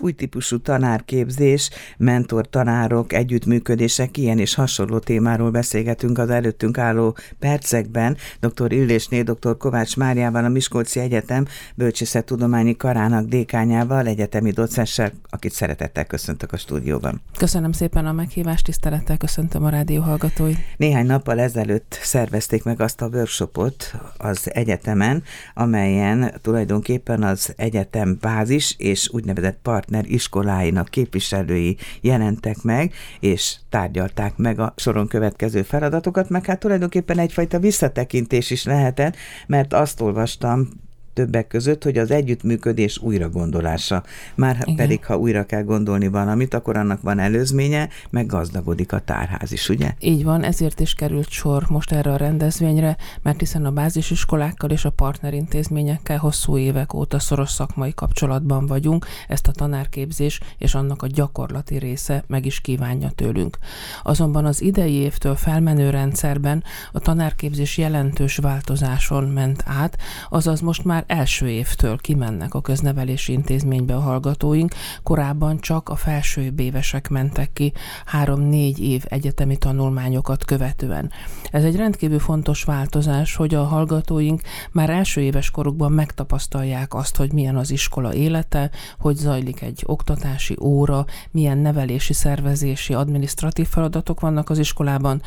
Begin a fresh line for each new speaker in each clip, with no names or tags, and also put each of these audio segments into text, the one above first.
új típusú tanárképzés, mentor-tanárok, együttműködések, ilyen és hasonló témáról beszélgetünk az előttünk álló percekben. Dr. Illésné, dr. Kovács Máriával, a Miskolci Egyetem Bölcsészettudományi Karának dékányával, egyetemi docenssel, akit szeretettel köszöntök a stúdióban.
Köszönöm szépen a meghívást, tisztelettel köszöntöm a rádió hallgatói.
Néhány nappal ezelőtt szervezték meg azt a workshopot az egyetemen, amelyen tulajdonképpen az egyetem bázis és úgynevezett part partner iskoláinak képviselői jelentek meg, és tárgyalták meg a soron következő feladatokat, meg hát tulajdonképpen egyfajta visszatekintés is lehetett, mert azt olvastam többek között, hogy az együttműködés újra gondolása. Már Igen. pedig, ha újra kell gondolni valamit, akkor annak van előzménye, meg gazdagodik a tárház is, ugye?
Így van, ezért is került sor most erre a rendezvényre, mert hiszen a bázisiskolákkal és a partnerintézményekkel hosszú évek óta szoros szakmai kapcsolatban vagyunk, ezt a tanárképzés és annak a gyakorlati része meg is kívánja tőlünk. Azonban az idei évtől felmenő rendszerben a tanárképzés jelentős változáson ment át, azaz most már első évtől kimennek a köznevelési intézménybe a hallgatóink, korábban csak a felső évesek mentek ki három-négy év egyetemi tanulmányokat követően. Ez egy rendkívül fontos változás, hogy a hallgatóink már első éves korukban megtapasztalják azt, hogy milyen az iskola élete, hogy zajlik egy oktatási óra, milyen nevelési, szervezési, administratív feladatok vannak az iskolában,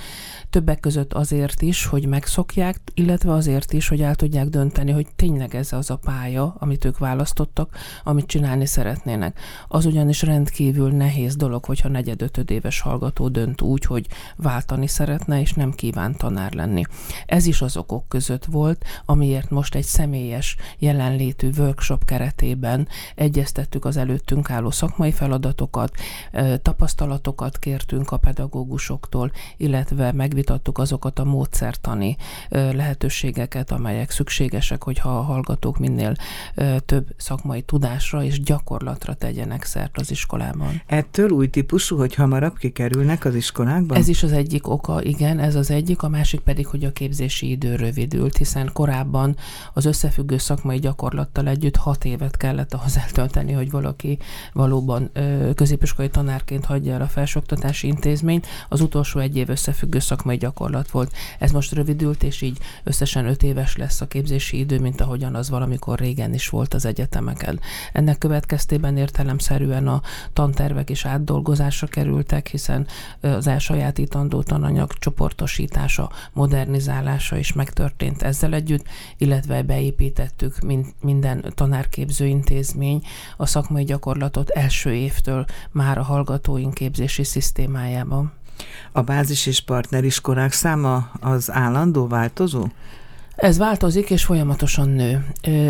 többek között azért is, hogy megszokják, illetve azért is, hogy el tudják dönteni, hogy tényleg ez az a pálya, amit ők választottak, amit csinálni szeretnének. Az ugyanis rendkívül nehéz dolog, hogyha negyed éves hallgató dönt úgy, hogy váltani szeretne, és nem kíván tanár lenni. Ez is az okok között volt, amiért most egy személyes jelenlétű workshop keretében egyeztettük az előttünk álló szakmai feladatokat, tapasztalatokat kértünk a pedagógusoktól, illetve megvitattuk azokat a módszertani lehetőségeket, amelyek szükségesek, hogyha a hallgatók minél több szakmai tudásra és gyakorlatra tegyenek szert az iskolában.
Ettől új típusú, hogy hamarabb kikerülnek az iskolákban?
Ez is az egyik oka, igen, ez az egyik, a másik pedig, hogy a képzési idő rövidült, hiszen korábban az összefüggő szakmai gyakorlattal együtt hat évet kellett ahhoz eltölteni, hogy valaki valóban középiskolai tanárként hagyja el a felsőoktatási intézményt. Az utolsó egy év összefüggő szakmai gyakorlat volt. Ez most rövidült, és így összesen öt éves lesz a képzési idő, mint ahogyan az valamikor régen is volt az egyetemeken. Ennek következtében értelemszerűen a tantervek is átdolgozásra kerültek, hiszen az elsajátítandó tananyag csoportosítása, modernizálása is megtörtént ezzel együtt, illetve beépítettük minden tanárképző intézmény a szakmai gyakorlatot első évtől már a hallgatóink képzési szisztémájában.
A bázis és partneriskolák száma az állandó változó?
Ez változik és folyamatosan nő.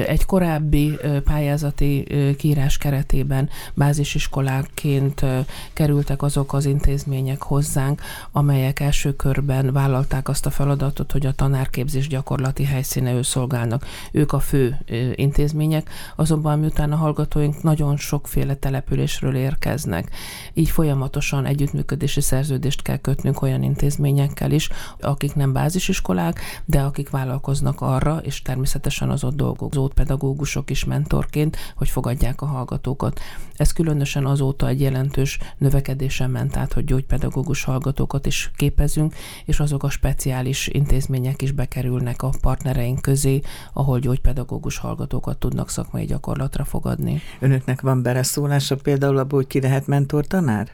Egy korábbi pályázati kiírás keretében bázisiskoláként kerültek azok az intézmények hozzánk, amelyek első körben vállalták azt a feladatot, hogy a tanárképzés gyakorlati helyszíneül szolgálnak. Ők a fő intézmények, azonban miután a hallgatóink nagyon sokféle településről érkeznek, így folyamatosan együttműködési szerződést kell kötnünk olyan intézményekkel is, akik nem bázisiskolák, de akik vállalkoznak vonatkoznak arra, és természetesen az ott dolgozó pedagógusok is mentorként, hogy fogadják a hallgatókat. Ez különösen azóta egy jelentős növekedésen ment át, hogy gyógypedagógus hallgatókat is képezünk, és azok a speciális intézmények is bekerülnek a partnereink közé, ahol gyógypedagógus hallgatókat tudnak szakmai gyakorlatra fogadni.
Önöknek van beleszólása például abból, hogy ki lehet mentor tanár?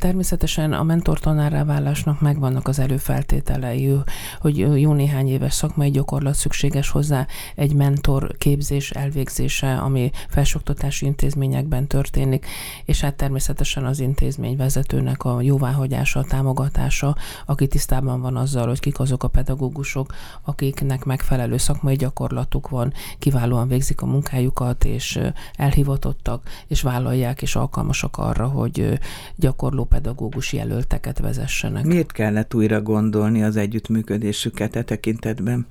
Természetesen a mentor tanárrá válásnak megvannak az előfeltételei, hogy jó néhány éves szakmai gyakorlat szükséges hozzá, egy mentor képzés elvégzése, ami felsoktatási intézményekben történik, és hát természetesen az intézmény vezetőnek a jóváhagyása, a támogatása, aki tisztában van azzal, hogy kik azok a pedagógusok, akiknek megfelelő szakmai gyakorlatuk van, kiválóan végzik a munkájukat, és elhivatottak, és vállalják, és alkalmasak arra, hogy gyakorló pedagógus jelölteket vezessenek.
Miért kellett újra gondolni az együttműködésüket e tekintetben?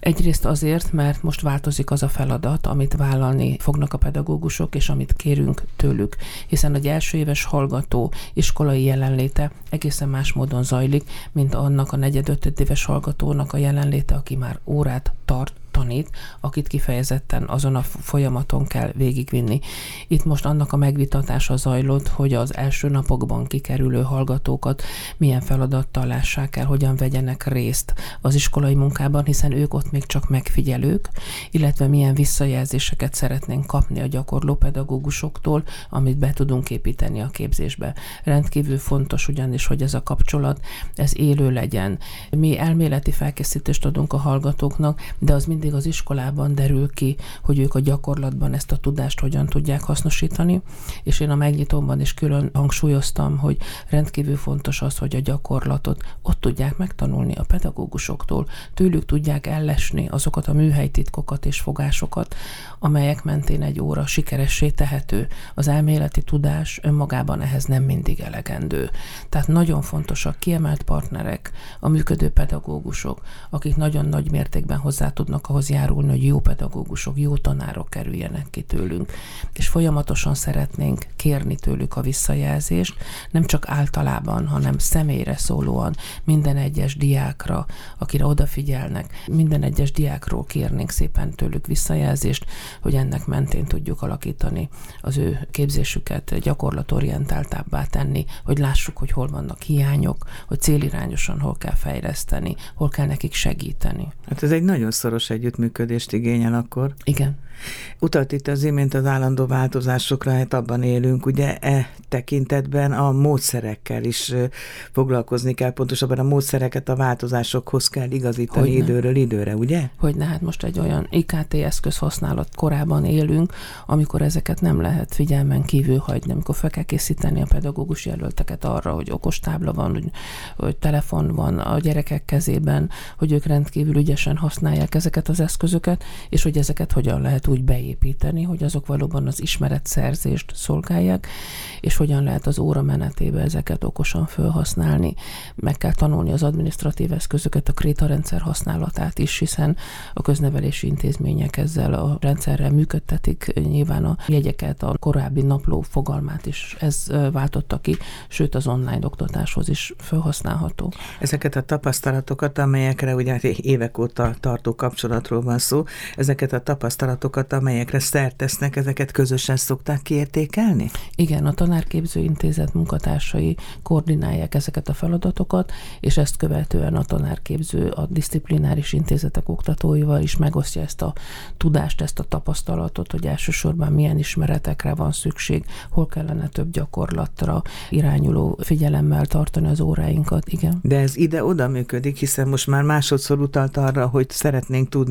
Egyrészt azért, mert most változik az a feladat, amit vállalni fognak a pedagógusok, és amit kérünk tőlük. Hiszen egy első éves hallgató iskolai jelenléte egészen más módon zajlik, mint annak a negyed éves hallgatónak a jelenléte, aki már órát tart tanít, akit kifejezetten azon a folyamaton kell végigvinni. Itt most annak a megvitatása zajlott, hogy az első napokban kikerülő hallgatókat milyen feladattal lássák el, hogyan vegyenek részt az iskolai munkában, hiszen ők ott még csak megfigyelők, illetve milyen visszajelzéseket szeretnénk kapni a gyakorló pedagógusoktól, amit be tudunk építeni a képzésbe. Rendkívül fontos ugyanis, hogy ez a kapcsolat, ez élő legyen. Mi elméleti felkészítést adunk a hallgatóknak, de az mindig az iskolában derül ki, hogy ők a gyakorlatban ezt a tudást hogyan tudják hasznosítani, és én a megnyitóban is külön hangsúlyoztam, hogy rendkívül fontos az, hogy a gyakorlatot ott tudják megtanulni a pedagógusoktól, tőlük tudják ellesni azokat a műhelytitkokat és fogásokat, amelyek mentén egy óra sikeressé tehető. Az elméleti tudás önmagában ehhez nem mindig elegendő. Tehát nagyon fontos a kiemelt partnerek, a működő pedagógusok, akik nagyon nagy mértékben hozzá tudnak ahhoz járulni, hogy jó pedagógusok, jó tanárok kerüljenek ki tőlünk. És folyamatosan szeretnénk kérni tőlük a visszajelzést, nem csak általában, hanem személyre szólóan minden egyes diákra, akire odafigyelnek, minden egyes diákról kérnénk szépen tőlük visszajelzést, hogy ennek mentén tudjuk alakítani az ő képzésüket, gyakorlatorientáltábbá tenni, hogy lássuk, hogy hol vannak hiányok, hogy célirányosan hol kell fejleszteni, hol kell nekik segíteni.
Hát ez egy nagyon szoros együttműködést igényel akkor.
Igen.
Utalt itt az imént az állandó változásokra, hát abban élünk, ugye e tekintetben a módszerekkel is foglalkozni kell, pontosabban a módszereket a változásokhoz kell igazítani Hogyne. időről időre, ugye?
Hogy hát most egy olyan IKT eszköz használat korában élünk, amikor ezeket nem lehet figyelmen kívül hagyni, amikor fel kell készíteni a pedagógus jelölteket arra, hogy okostábla van, hogy, hogy telefon van a gyerekek kezében, hogy ők rendkívül ügyesen használják ezeket az eszközöket, és hogy ezeket hogyan lehet úgy beépíteni, hogy azok valóban az ismeretszerzést szolgálják, és hogyan lehet az óra menetébe ezeket okosan felhasználni. Meg kell tanulni az administratív eszközöket, a kréta rendszer használatát is, hiszen a köznevelési intézmények ezzel a rendszerrel működtetik nyilván a jegyeket, a korábbi napló fogalmát is ez váltotta ki, sőt az online oktatáshoz is felhasználható.
Ezeket a tapasztalatokat, amelyekre ugye évek óta tartó kapcsolatról van szó, ezeket a tapasztalatokat amelyekre szert tesznek, ezeket közösen szokták kiértékelni?
Igen, a Tanárképző Intézet munkatársai koordinálják ezeket a feladatokat, és ezt követően a tanárképző a disziplináris intézetek oktatóival is megosztja ezt a tudást, ezt a tapasztalatot, hogy elsősorban milyen ismeretekre van szükség, hol kellene több gyakorlatra irányuló figyelemmel tartani az óráinkat. Igen.
De ez ide-oda működik, hiszen most már másodszor utalt arra, hogy szeretnénk tudni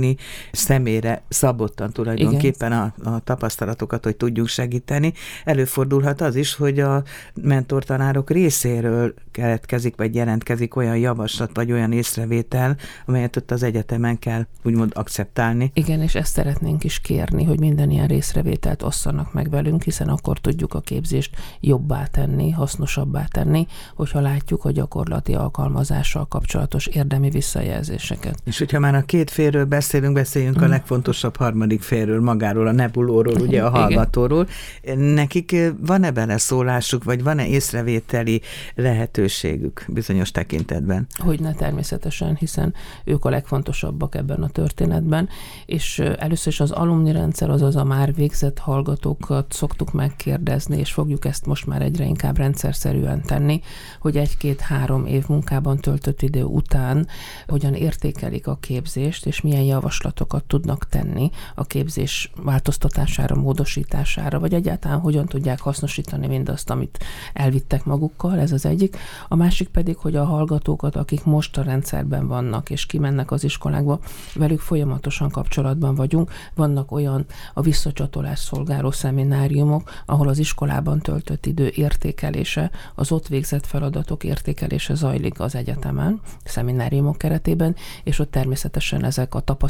személyre szabottan tulajdonképpen a, a tapasztalatokat, hogy tudjuk segíteni. Előfordulhat az is, hogy a mentortanárok részéről keletkezik, vagy jelentkezik olyan javaslat, vagy olyan észrevétel, amelyet ott az egyetemen kell úgymond akceptálni.
Igen, és ezt szeretnénk is kérni, hogy minden ilyen részrevételt osszanak meg velünk, hiszen akkor tudjuk a képzést jobbá tenni, hasznosabbá tenni, hogyha látjuk a gyakorlati alkalmazással kapcsolatos érdemi visszajelzéseket.
És hogyha már a két félről beszélünk, beszéljünk mm. a legfontosabb harmadik fél félről, magáról, a nebulóról, ugye a hallgatóról. Nekik van-e beleszólásuk, vagy van-e észrevételi lehetőségük bizonyos tekintetben?
Hogyne természetesen, hiszen ők a legfontosabbak ebben a történetben, és először is az alumni rendszer, azaz a már végzett hallgatókat szoktuk megkérdezni, és fogjuk ezt most már egyre inkább rendszerszerűen tenni, hogy egy-két-három év munkában töltött idő után hogyan értékelik a képzést, és milyen javaslatokat tudnak tenni a képzés változtatására, módosítására, vagy egyáltalán hogyan tudják hasznosítani mindazt, amit elvittek magukkal, ez az egyik. A másik pedig, hogy a hallgatókat, akik most a rendszerben vannak, és kimennek az iskolákba, velük folyamatosan kapcsolatban vagyunk. Vannak olyan a visszacsatolás szolgáló szemináriumok, ahol az iskolában töltött idő értékelése, az ott végzett feladatok értékelése zajlik az egyetemen, szemináriumok keretében, és ott természetesen ezek a tapasztalatok,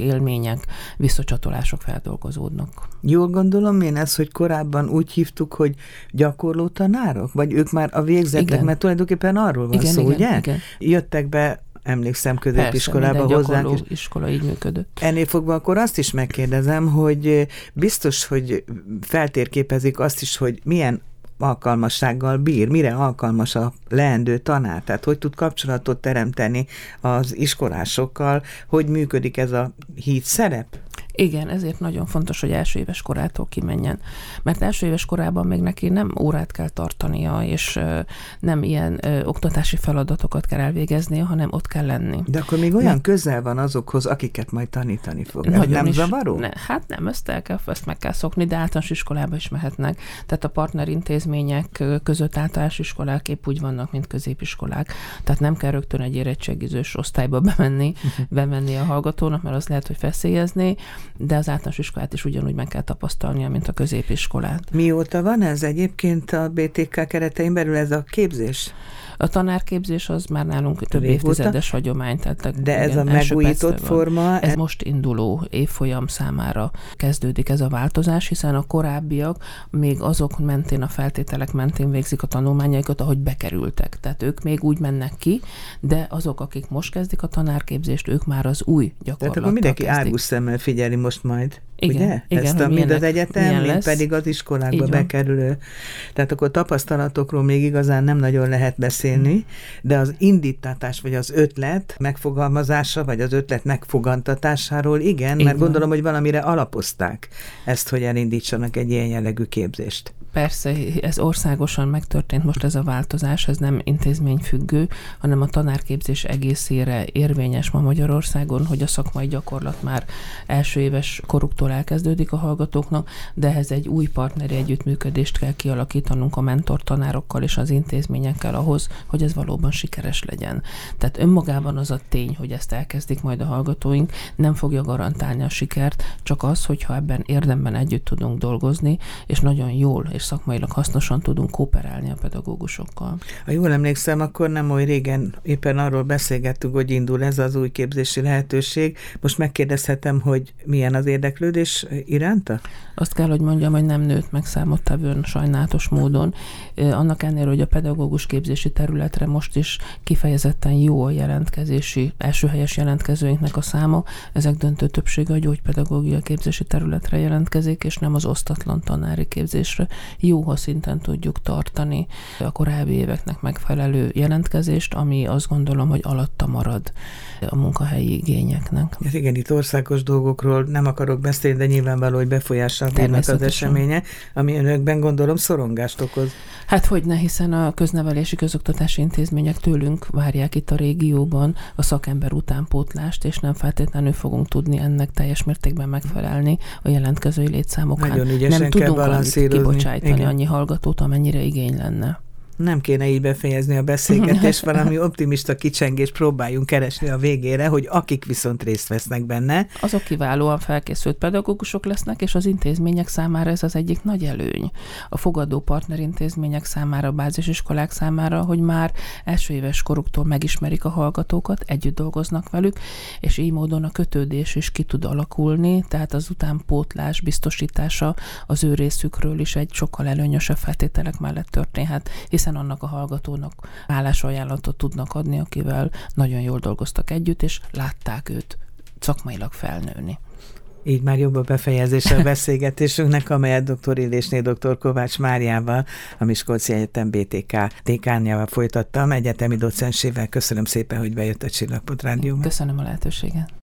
élmények, visszacsatolás gyakorlások feldolgozódnak.
Jól gondolom én ezt, hogy korábban úgy hívtuk, hogy gyakorló tanárok? Vagy ők már a végzettek, igen. mert tulajdonképpen arról van igen, szó, igen, ugye? Igen. Jöttek be emlékszem középiskolába hozzánk.
Persze, iskola így működött.
Ennél fogva akkor azt is megkérdezem, hogy biztos, hogy feltérképezik azt is, hogy milyen alkalmassággal bír, mire alkalmas a leendő tanár, tehát hogy tud kapcsolatot teremteni az iskolásokkal, hogy működik ez a híd szerep?
Igen, ezért nagyon fontos, hogy első éves korától kimenjen. Mert első éves korában még neki nem órát kell tartania, és nem ilyen ö, oktatási feladatokat kell elvégeznie, hanem ott kell lenni.
De akkor még olyan ne, közel van azokhoz, akiket majd tanítani fog.
Nagyon
nem
is,
zavaró?
Ne, hát nem, ezt, el kell, ezt meg kell szokni, de általános iskolába is mehetnek. Tehát a partnerintézmények között általános iskolák épp úgy vannak, mint középiskolák. Tehát nem kell rögtön egy érettségizős osztályba bemenni, bemenni a hallgatónak, mert az lehet, hogy feszélyezni, de az általános iskolát is ugyanúgy meg kell tapasztalnia, mint a középiskolát.
Mióta van ez egyébként a BTK keretein belül ez a képzés?
A tanárképzés az már nálunk több Régóta. évtizedes hagyomány. Tehát
De igen, ez a megújított forma?
Ez most induló évfolyam számára kezdődik ez a változás, hiszen a korábbiak még azok mentén, a feltételek mentén végzik a tanulmányaikat, ahogy bekerültek. Tehát ők még úgy mennek ki, de azok, akik most kezdik a tanárképzést, ők már az új gyakorlattal Tehát akkor
mindenki
kezdik.
árgus szemmel figyeli most majd.
Igen,
ugye?
igen,
Ezt a, mind az egyetem, mind pedig az iskolákba bekerülő. Tehát akkor tapasztalatokról még igazán nem nagyon lehet beszélni, hmm. de az indítatás, vagy az ötlet megfogalmazása, vagy az ötlet megfogantatásáról igen, Így mert van. gondolom, hogy valamire alapozták ezt, hogy elindítsanak egy ilyen jellegű képzést.
Persze, ez országosan megtörtént most ez a változás, ez nem intézményfüggő, hanem a tanárképzés egészére érvényes ma Magyarországon, hogy a szakmai gyakorlat már első éves koruktól elkezdődik a hallgatóknak, de ehhez egy új partneri együttműködést kell kialakítanunk a mentor tanárokkal és az intézményekkel ahhoz, hogy ez valóban sikeres legyen. Tehát önmagában az a tény, hogy ezt elkezdik majd a hallgatóink, nem fogja garantálni a sikert, csak az, hogyha ebben érdemben együtt tudunk dolgozni, és nagyon jól és szakmailag hasznosan tudunk kooperálni a pedagógusokkal.
Ha jól emlékszem, akkor nem oly régen éppen arról beszélgettünk, hogy indul ez az új képzési lehetőség. Most megkérdezhetem, hogy milyen az érdeklődés iránta?
Azt kell, hogy mondjam, hogy nem nőtt meg számottevőn sajnálatos módon. Annak ennél, hogy a pedagógus képzési területre most is kifejezetten jó a jelentkezési, elsőhelyes jelentkezőinknek a száma, ezek döntő többsége a gyógypedagógia képzési területre jelentkezik, és nem az osztatlan tanári képzésre jó, ha szinten tudjuk tartani a korábbi éveknek megfelelő jelentkezést, ami azt gondolom, hogy alatta marad a munkahelyi igényeknek.
Ez igen, itt országos dolgokról nem akarok beszélni, de nyilvánvaló, hogy befolyással bírnak az eseménye, ami önökben gondolom szorongást okoz.
Hát hogy ne, hiszen a köznevelési közoktatási intézmények tőlünk várják itt a régióban a szakember utánpótlást, és nem feltétlenül fogunk tudni ennek teljes mértékben megfelelni a jelentkezői létszámokán.
Nagyon
nem tudunk kibocsájtani Igen. annyi hallgatót, amennyire igény lenne
nem kéne így befejezni a beszélgetést, valami optimista kicsengést próbáljunk keresni a végére, hogy akik viszont részt vesznek benne.
Azok kiválóan felkészült pedagógusok lesznek, és az intézmények számára ez az egyik nagy előny. A fogadó partnerintézmények számára, a bázisiskolák számára, hogy már első éves koruktól megismerik a hallgatókat, együtt dolgoznak velük, és így módon a kötődés is ki tud alakulni, tehát az utánpótlás biztosítása az ő részükről is egy sokkal előnyösebb feltételek mellett történhet, hiszen hiszen annak a hallgatónak állásajánlatot tudnak adni, akivel nagyon jól dolgoztak együtt, és látták őt szakmailag felnőni.
Így már jobb a befejezése a beszélgetésünknek, amelyet dr. Illésné dr. Kovács Máriával, a Miskolci Egyetem BTK dékánjával folytattam, egyetemi docensével. Köszönöm szépen, hogy bejött a Csillagpot Rádióba.
Köszönöm a lehetőséget.